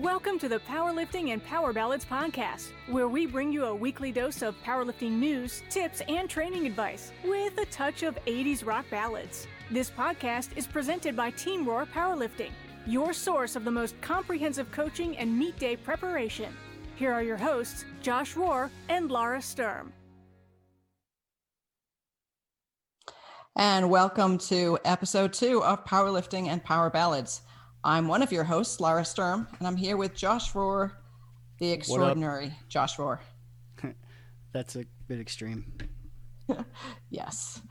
Welcome to the Powerlifting and Power Ballads podcast, where we bring you a weekly dose of powerlifting news, tips, and training advice with a touch of 80s rock ballads. This podcast is presented by Team Rohr Powerlifting, your source of the most comprehensive coaching and meet day preparation. Here are your hosts, Josh Rohr and Lara Sturm. And welcome to episode two of Powerlifting and Power Ballads. I'm one of your hosts, Lara Sturm, and I'm here with Josh Rohr, the extraordinary Josh Rohr. That's a bit extreme. yes.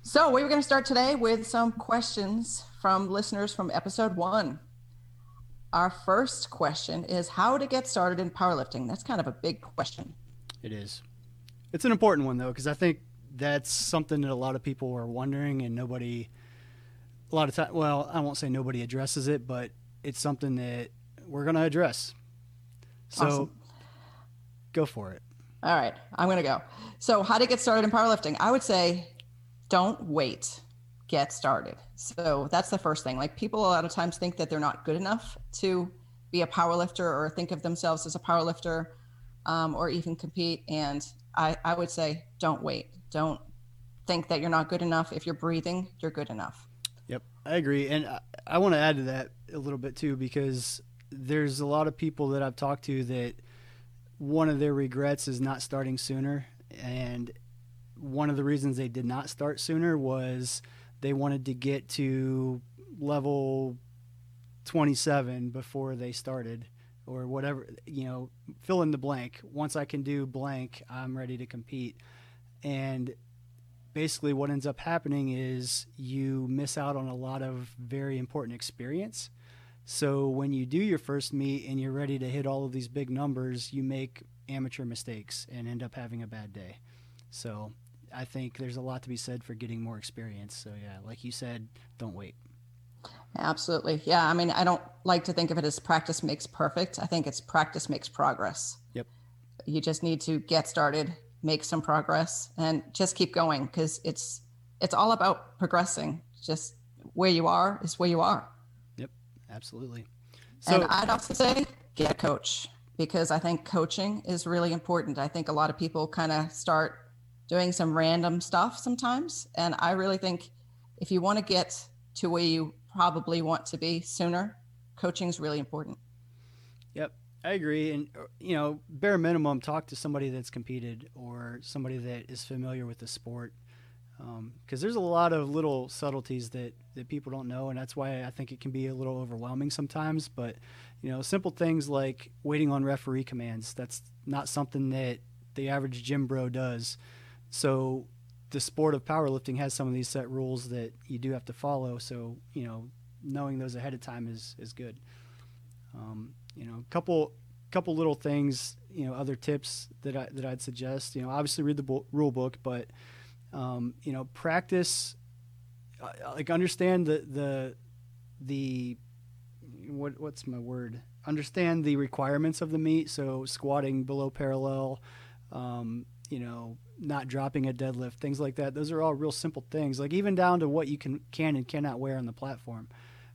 So we were going to start today with some questions from listeners from episode one. Our first question is how to get started in powerlifting. That's kind of a big question. It is. It's an important one though, because I think that's something that a lot of people are wondering, and nobody a lot of time. Well, I won't say nobody addresses it, but it's something that we're going to address. So awesome. go for it. All right, I'm going to go. So, how to get started in powerlifting? I would say don't wait, get started. So, that's the first thing. Like, people a lot of times think that they're not good enough to be a powerlifter or think of themselves as a powerlifter um, or even compete. And I, I would say don't wait. Don't think that you're not good enough. If you're breathing, you're good enough. I agree, and I, I want to add to that a little bit too because there's a lot of people that I've talked to that one of their regrets is not starting sooner, and one of the reasons they did not start sooner was they wanted to get to level 27 before they started or whatever you know fill in the blank. Once i can do blank i'm ready to compete. And basically what ends up happening is you miss out on a lot of very important experience. So when you do your first meet and you're ready to hit all of these big numbers, you make amateur mistakes and end up having a bad day. So I think there's a lot to be said for getting more experience. So yeah, like you said, don't wait. Absolutely. Yeah. I mean, I don't like to think of it as practice makes perfect. I think it's practice makes progress. Yep. You just need to get started, make some progress and just keep going because it's it's all about progressing. Just where you are is where you are. Yep absolutely. So and i'd also say get a coach because i think coaching is really important. I think a lot of people kind of start doing some random stuff sometimes and i really think if you want to get to where you probably want to be sooner coaching is really important. Yep I agree, and uh, you know, bare minimum, talk to somebody that's competed or somebody that is familiar with the sport, because um, there's a lot of little subtleties that that people don't know, and that's why I think it can be a little overwhelming sometimes. But you know, simple things like waiting on referee commands—that's not something that the average gym bro does. So the sport of powerlifting has some of these set rules that you do have to follow. So you know, knowing those ahead of time is is good. Um, you know, a couple couple little things, you know, other tips that I that I'd suggest. You know, obviously read the bo- rule book, but um, you know, practice uh, like understand the the the what what's my word? Understand the requirements of the meet. So squatting below parallel, um, you know, not dropping a deadlift, things like that. Those are all real simple things. Like even down to what you can can and cannot wear on the platform.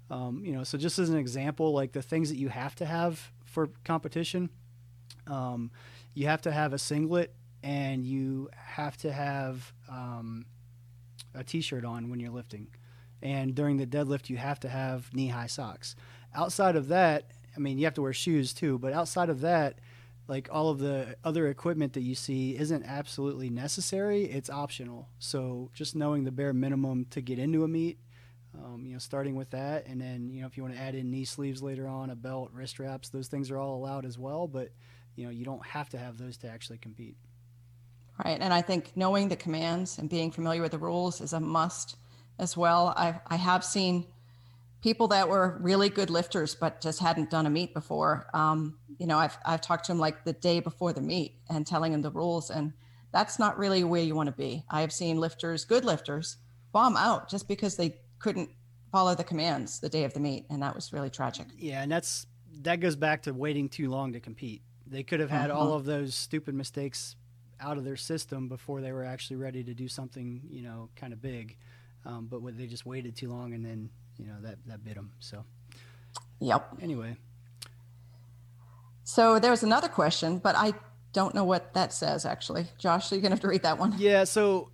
Um, you know, so just as an example, like the things that you have to have for competition, um, you have to have a singlet and you have to have um, a t-shirt on when you're lifting. And during the deadlift, you have to have knee-high socks. Outside of that, I mean, you have to wear shoes too. But outside of that, like all of the other equipment that you see isn't absolutely necessary. It's optional. So just knowing the bare minimum to get into a meet um, you know, starting with that, and then you know if you want to add in knee sleeves later on, a belt, wrist wraps, those things are all allowed as well. But you know, you don't have to have those to actually compete. Right, and I think knowing the commands and being familiar with the rules is a must as well. I I have seen people that were really good lifters but just hadn't done a meet before. Um, you know, I've I've talked to them like the day before the meet and telling them the rules, and that's not really where you want to be. I have seen lifters, good lifters, bomb out just because they couldn't follow the commands the day of the meet, and that was really tragic. Yeah, and that's that goes back to waiting too long to compete. They could have had uh-huh. all of those stupid mistakes out of their system before they were actually ready to do something, you know, kind of big. Um, but they just waited too long, and then you know that that bit them. So, yep. Anyway, So there was another question, but I don't know what that says actually. Josh, you're gonna have to read that one. Yeah. So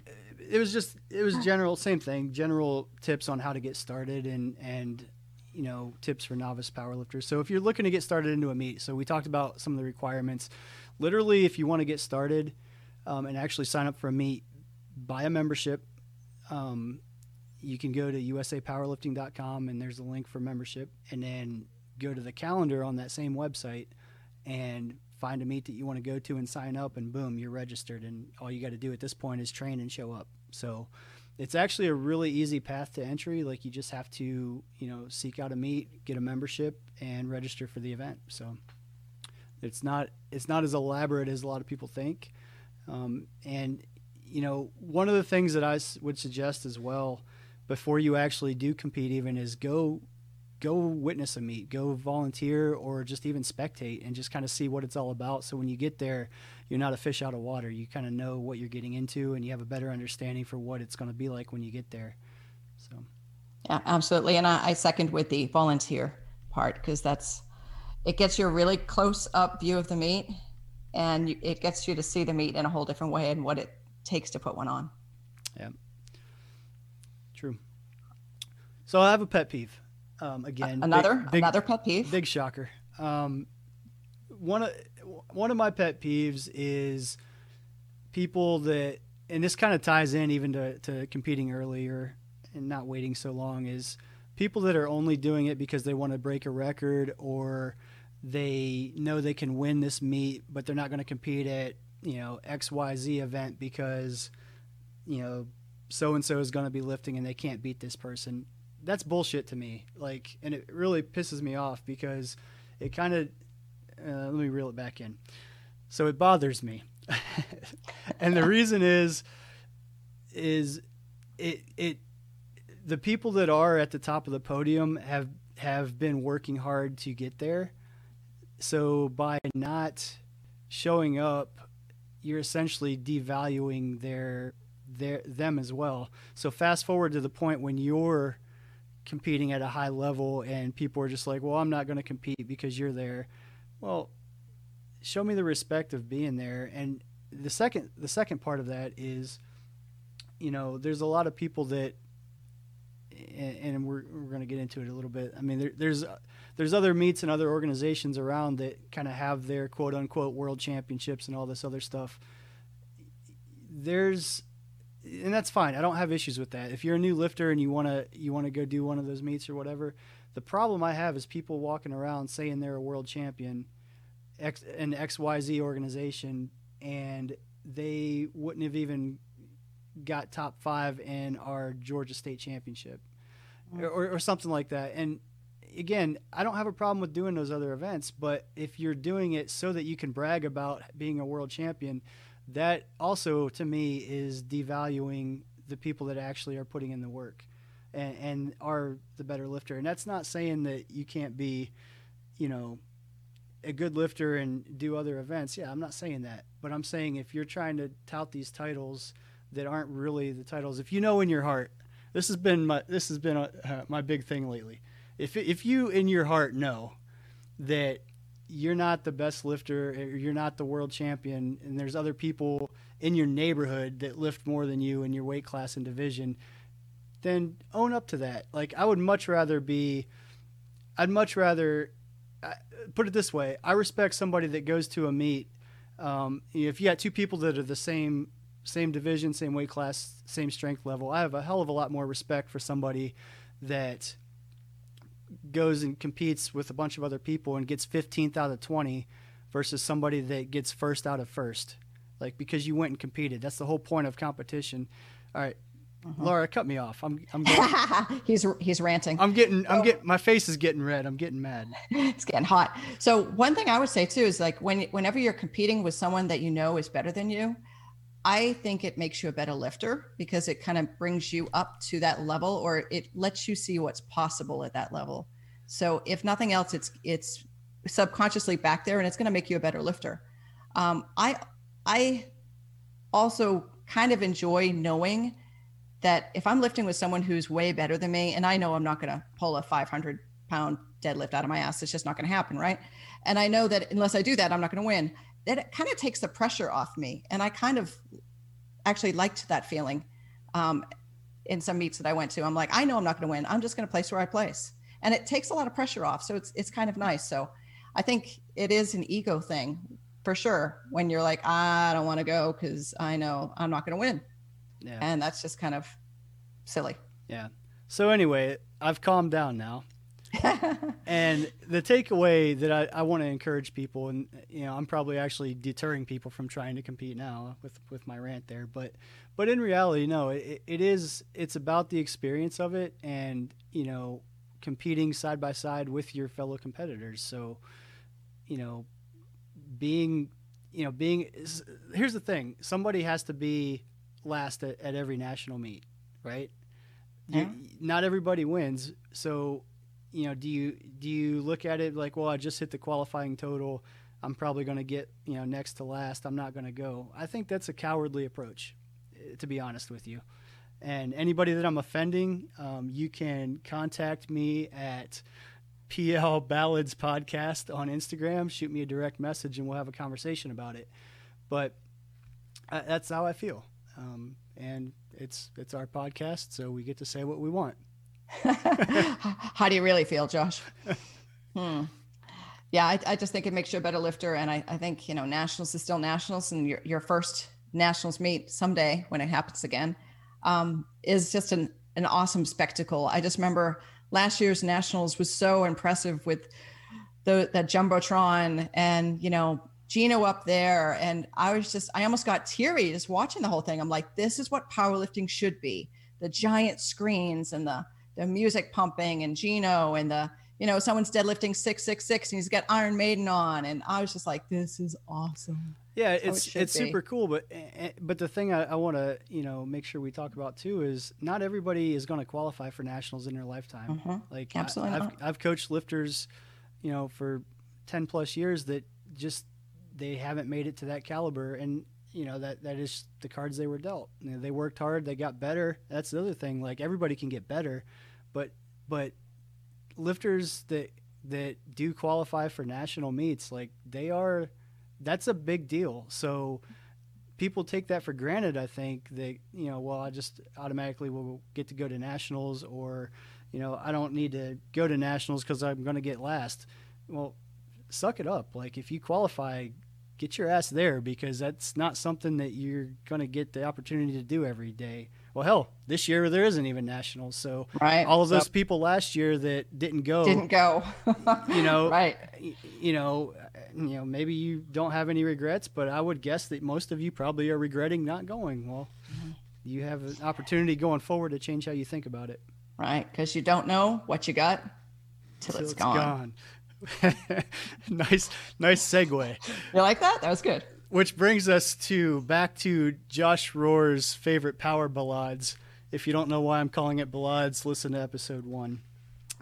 it was just it was general same thing, general tips on how to get started and and you know tips for novice powerlifters. So if you're looking to get started into a meet, so we talked about some of the requirements. Literally, if you want to get started um, and actually sign up for a meet, buy a membership. Um, you can go to usapowerlifting.com and there's a link for membership, and then go to the calendar on that same website and find a meet that you want to go to and sign up and boom you're registered and all you got to do at this point is train and show up. So it's actually a really easy path to entry like you just have to you know seek out a meet get a membership and register for the event. So it's not it's not as elaborate as a lot of people think. Um, and you know one of the things that i would suggest as well before you actually do compete even is go go witness a meet, go volunteer, or just even spectate and just kind of see what it's all about. So when you get there, you're not a fish out of water. You kind of know what you're getting into, and you have a better understanding for what it's going to be like when you get there. So, yeah, absolutely, and I, I second with the volunteer part because that's it gets you a really close up view of the meet, and it gets you to see the meet in a whole different way and what it takes to put one on. Yeah, true. So I have a pet peeve. Um, again, another big, big, another pet peeve. Big shocker. Um, one of one of my pet peeves is people that, and this kind of ties in even to, to competing earlier and not waiting so long. Is people that are only doing it because they want to break a record or they know they can win this meet, but they're not going to compete at you know X Y Z event because you know so and so is going to be lifting and they can't beat this person that's bullshit to me. Like, and it really pisses me off because it kind of. Uh, let me reel it back in. So it bothers me, and the reason is, is it it the people that are at the top of the podium have have been working hard to get there. So by not showing up, you're essentially devaluing their their them as well. So fast forward to the point when you're competing at a high level and people are just like, well, I'm not going to compete because you're there. Well, show me the respect of being there. And the second, the second part of that is, you know, there's a lot of people that, and, we're, we're going to get into it a little bit. I mean, there, there's, there's other meets and other organizations around that kind of have their quote unquote world championships and all this other stuff. There's and that's fine. I don't have issues with that. If you're a new lifter and you want to you want to go do one of those meets or whatever, the problem I have is people walking around saying they're a world champion, X, an XYZ organization, and they wouldn't have even got top five in our Georgia State Championship, mm. or, or something like that. And again, I don't have a problem with doing those other events, but if you're doing it so that you can brag about being a world champion that also to me is devaluing the people that actually are putting in the work and, and are the better lifter. And that's not saying that you can't be, you know, a good lifter and do other events. Yeah, I'm not saying that. But I'm saying if you're trying to tout these titles that aren't really the titles, if you know in your heart, this has been my this has been a, uh, my big thing lately. If if you in your heart know that you're not the best lifter, you're not the world champion, and there's other people in your neighborhood that lift more than you in your weight class and division, then own up to that. Like I would much rather be, I'd much rather put it this way: I respect somebody that goes to a meet. Um, if you got two people that are the same same division, same weight class, same strength level, I have a hell of a lot more respect for somebody that goes and competes with a bunch of other people and gets 15th out of 20 versus somebody that gets first out of first. Like because you went and competed. That's the whole point of competition. All right. uh-huh. Laura, cut me off. I'm I'm going, he's he's ranting. I'm getting I'm getting my face is getting red. I'm getting mad. it's getting hot. So one thing I would say too is like when whenever you're competing with someone that you know is better than you, I think it makes you a better lifter because it kind of brings you up to that level or it lets you see what's possible at that level. So if nothing else, it's it's subconsciously back there and it's going to make you a better lifter. Um, I I also kind of enjoy knowing that if I'm lifting with someone who's way better than me, and I know I'm not going to pull a 500 pound deadlift out of my ass. It's just not going to happen, right? And I know that unless I do that, I'm not going to win. That kind of takes the pressure off me, and I kind of actually liked that feeling. Um, in some meets that I went to, I'm like, I know I'm not going to win. I'm just going to place where I place, and it takes a lot of pressure off. So it's it's kind of nice. So I think it is an ego thing for sure. When you're like, I don't want to go because I know I'm not going to win, yeah. and that's just kind of silly. Yeah. So anyway, I've calmed down now. and the takeaway that I, I want to encourage people, and you know, I'm probably actually deterring people from trying to compete now with with my rant there, but but in reality, no, it, it is it's about the experience of it, and you know, competing side by side with your fellow competitors. So, you know, being you know being here's the thing: somebody has to be last at, at every national meet, right? Yeah. You, not everybody wins, so you know, do you do you look at it like, well, I just hit the qualifying total, I'm probably going to get you know next to last. I'm not going to go. I think that's a cowardly approach, eh, to be honest with you. And anybody that I'm offending, um, you can contact me at PL Ballads Podcast on Instagram. Shoot me a direct message, and we'll have a conversation about it. But uh, that's how I feel, um, and it's it's our podcast, so we get to say what we want. How do you really feel, Josh? hmm. Yeah, I, I, just think it makes you a better lifter. And I, I think, you know, nationals is still nationals and your, your first nationals meet someday when it happens again um, is just an, an awesome spectacle. I just remember last year's nationals was so impressive with the, that Jumbotron and, you know, Gino up there. And I was just, I almost got teary just watching the whole thing. I'm like, this is what powerlifting should be the giant screens and the, the music pumping and Gino and the you know someone's deadlifting six six six and he's got Iron Maiden on and I was just like this is awesome. Yeah, it's it it's be. super cool, but eh, eh, but the thing I, I want to you know make sure we talk about too is not everybody is going to qualify for nationals in their lifetime. Mm-hmm. Like absolutely, I, have I've coached lifters, you know, for ten plus years that just they haven't made it to that caliber, and you know that that is the cards they were dealt. You know, they worked hard, they got better. That's the other thing. Like everybody can get better, but but lifters that that do qualify for national meets, like they are, that's a big deal. So people take that for granted. I think that you know, well, I just automatically will get to go to nationals, or you know, I don't need to go to nationals because I'm going to get last. Well, suck it up. Like if you qualify, get your ass there because that's not something that you're going to get the opportunity to do every day well, hell, this year there isn't even nationals. So right. all of those people last year that didn't go, didn't go, you know, right. You know, you know, maybe you don't have any regrets, but I would guess that most of you probably are regretting not going. Well, mm-hmm. you have an opportunity going forward to change how you think about it. Right. Cause you don't know what you got till, till it's, it's gone. gone. nice, nice segue. You like that? That was good which brings us to back to Josh Rohr's favorite power ballads. If you don't know why I'm calling it ballads, listen to episode one.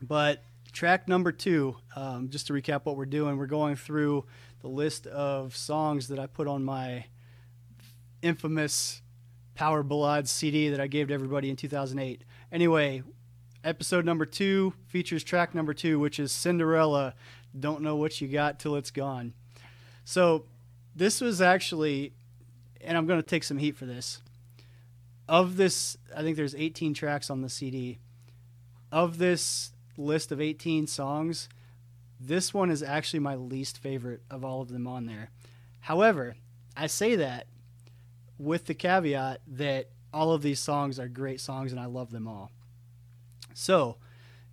But track number two, um, just to recap what we're doing, we're going through the list of songs that I put on my infamous Power Ballads CD that I gave to everybody in 2008. Anyway, episode number two features track number two, which is Cinderella. Don't know what you got till it's gone. So this was actually, and I'm going to take some heat for this. Of this, I think there's 18 tracks on the CD. Of this list of 18 songs, this one is actually my least favorite of all of them on there. However, I say that with the caveat that all of these songs are great songs and I love them all. So,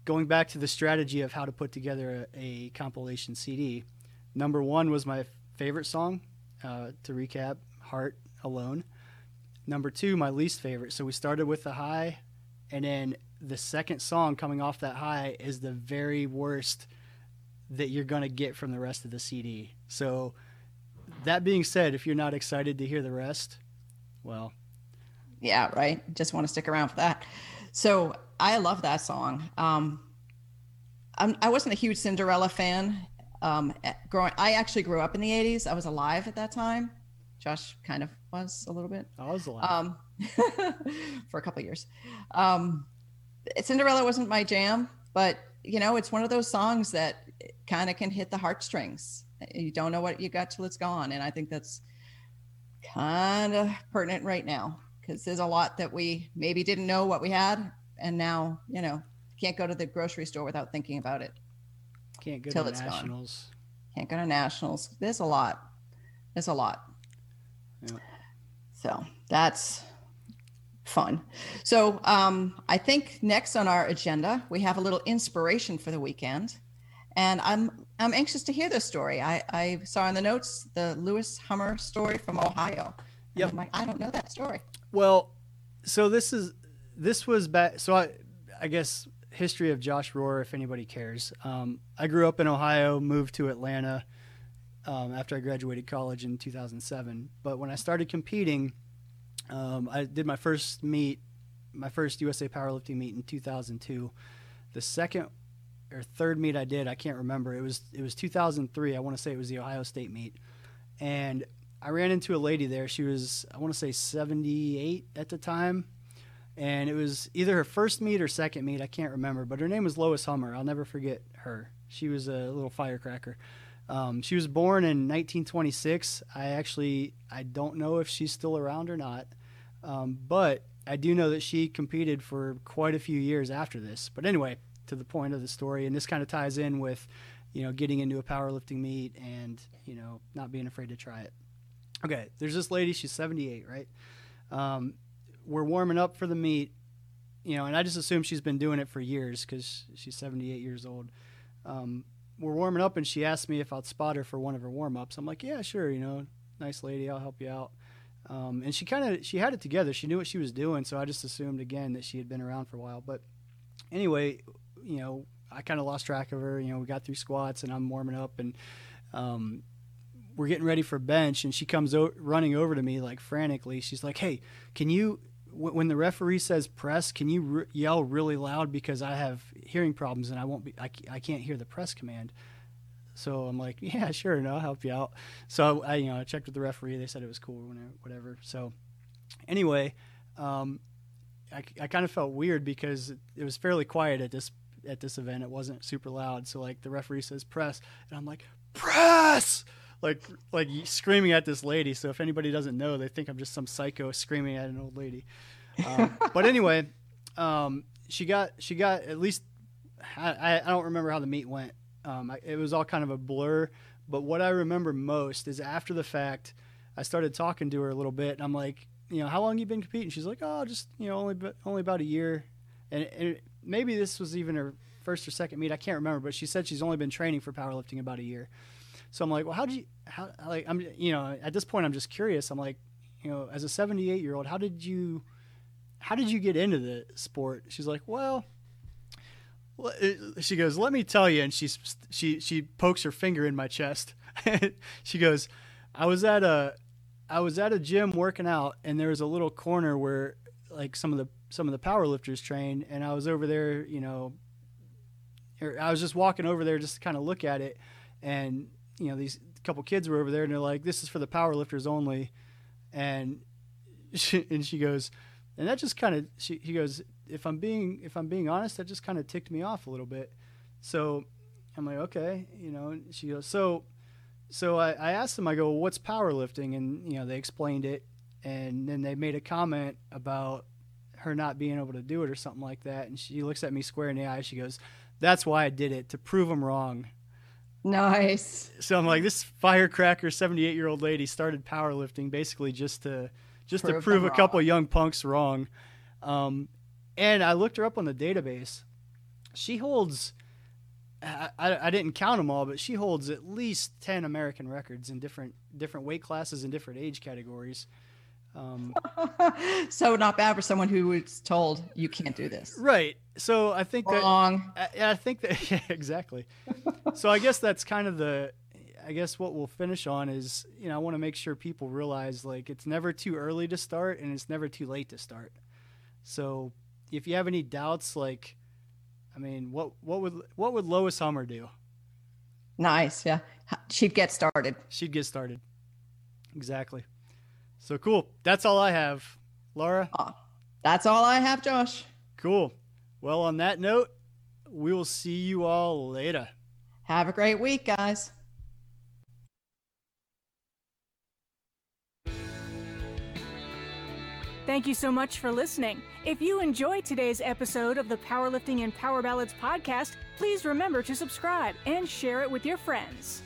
going back to the strategy of how to put together a, a compilation CD, number one was my favorite song, uh, to recap, Heart Alone. Number two, my least favorite. So we started with the high, and then the second song coming off that high is the very worst that you're going to get from the rest of the CD. So, that being said, if you're not excited to hear the rest, well. Yeah, right. Just want to stick around for that. So, I love that song. Um, I'm, I was not a huge Cinderella fan um, growing, I actually grew up in the 80s. I was alive at that time. Josh kind of was a little bit. I was alive. Um, for a couple years. Um, Cinderella wasn't my jam, but you know, it's one of those songs that kind of can hit the heartstrings. You don't know what you got till it's gone. And I think that's kind of pertinent right now because there's a lot that we maybe didn't know what we had. And now, you know, can't go to the grocery store without thinking about it. Can't go to nationals. Gone. Can't go to nationals. There's a lot. There's a lot. Yeah. So that's fun. So um, I think next on our agenda we have a little inspiration for the weekend, and I'm I'm anxious to hear this story. I, I saw in the notes the Lois Hummer story from Ohio. Yep. Like, I don't know that story. Well, so this is this was back. So I I guess history of Josh Rohr, if anybody cares. Um, I grew up in Ohio, moved to Atlanta um, after I graduated college in 2007. But when I started competing, um, I did my first meet, my first USA powerlifting meet in 2002. The second or third meet I did, I can't remember. It was it was 2003. I want to say it was the Ohio State meet, and I ran into a lady there. She was I want to say 78 at the time, and it was either her first meet or second meet. I can't remember, but her name was Lois Hummer. I'll never forget her. She was a little firecracker. Um, she was born in 1926. I actually I don't know if she's still around or not, um, but I do know that she competed for quite a few years after this. But anyway, to the point of the story, and this kind of ties in with, you know, getting into a powerlifting meet and you know not being afraid to try it. Okay, there's this lady. She's 78, right? Um, we're warming up for the meet, you know, and I just assume she's been doing it for years because she's 78 years old. Um, we're warming up and she asked me if I'd spot her for one of her warm ups. I'm like, yeah, sure, you know, nice lady, I'll help you out. Um, and she kind of she had it together. She knew what she was doing, so I just assumed again that she had been around for a while. But anyway, you know, I kind of lost track of her. You know, we got through squats and I'm warming up and um, we're getting ready for bench and she comes o- running over to me like frantically. She's like, "Hey, can you when the referee says press, can you re- yell really loud because I have hearing problems and I won't be I, I can't hear the press command. So I'm like, yeah, sure, no, I'll help you out. So I, you know, I checked with the referee. They said it was cool, whatever. So anyway, um, I, I kind of felt weird because it was fairly quiet at this at this event. It wasn't super loud. So like the referee says press, and I'm like press, like like screaming at this lady. So if anybody doesn't know, they think I'm just some psycho screaming at an old lady. Um, but anyway, um, she got she got at least I, I don't remember how the meet went. Um, I, it was all kind of a blur. But what I remember most is after the fact, I started talking to her a little bit, and I'm like, you know, how long you been competing? She's like, oh, just you know, only only about a year, and, and maybe this was even her first or second meet. I can't remember, but she said she's only been training for powerlifting about a year. So I'm like, well, how did you, how, like, I'm, you know, at this point, I'm just curious. I'm like, you know, as a 78 year old, how did you, how did you get into the sport? She's like, well, she goes, let me tell you. And she's, she, she pokes her finger in my chest. she goes, I was at a, I was at a gym working out and there was a little corner where like some of the, some of the power lifters train. And I was over there, you know, er, I was just walking over there just to kind of look at it. And you know these couple kids were over there and they're like this is for the power lifters only. And she, and she goes and that just kind of she he goes if i'm being if i'm being honest that just kind of ticked me off a little bit. So i'm like okay you know she goes so so I, I asked them i go what's powerlifting and you know they explained it. And then they made a comment about her not being able to do it or something like that. And she looks at me square in the eye. She goes that's why i did it to prove them wrong Nice. So I'm like, this firecracker, 78 year old lady started powerlifting basically just to just prove to prove a couple young punks wrong. Um, and I looked her up on the database. She holds, I, I, I, didn't count them all, but she holds at least 10 American records in different different weight classes and different age categories. Um, so not bad for someone who was told you can't do this. Right. So I think Wrong. that I, I think that yeah, exactly. so I guess that's kind of the I guess what we'll finish on is, you know, I want to make sure people realize like it's never too early to start and it's never too late to start. So if you have any doubts, like, I mean, what what would what would Lois Hummer do? Nice, yeah. She'd get started. She'd get started. Exactly. So cool. That's all I have. Laura? Uh, that's all I have, Josh. Cool. Well, on that note, We will see you all later. Have a great week, guys. Thank you so much for listening. If you enjoyed today's episode of the Powerlifting and Power Ballads podcast, please remember to subscribe and share it with your friends.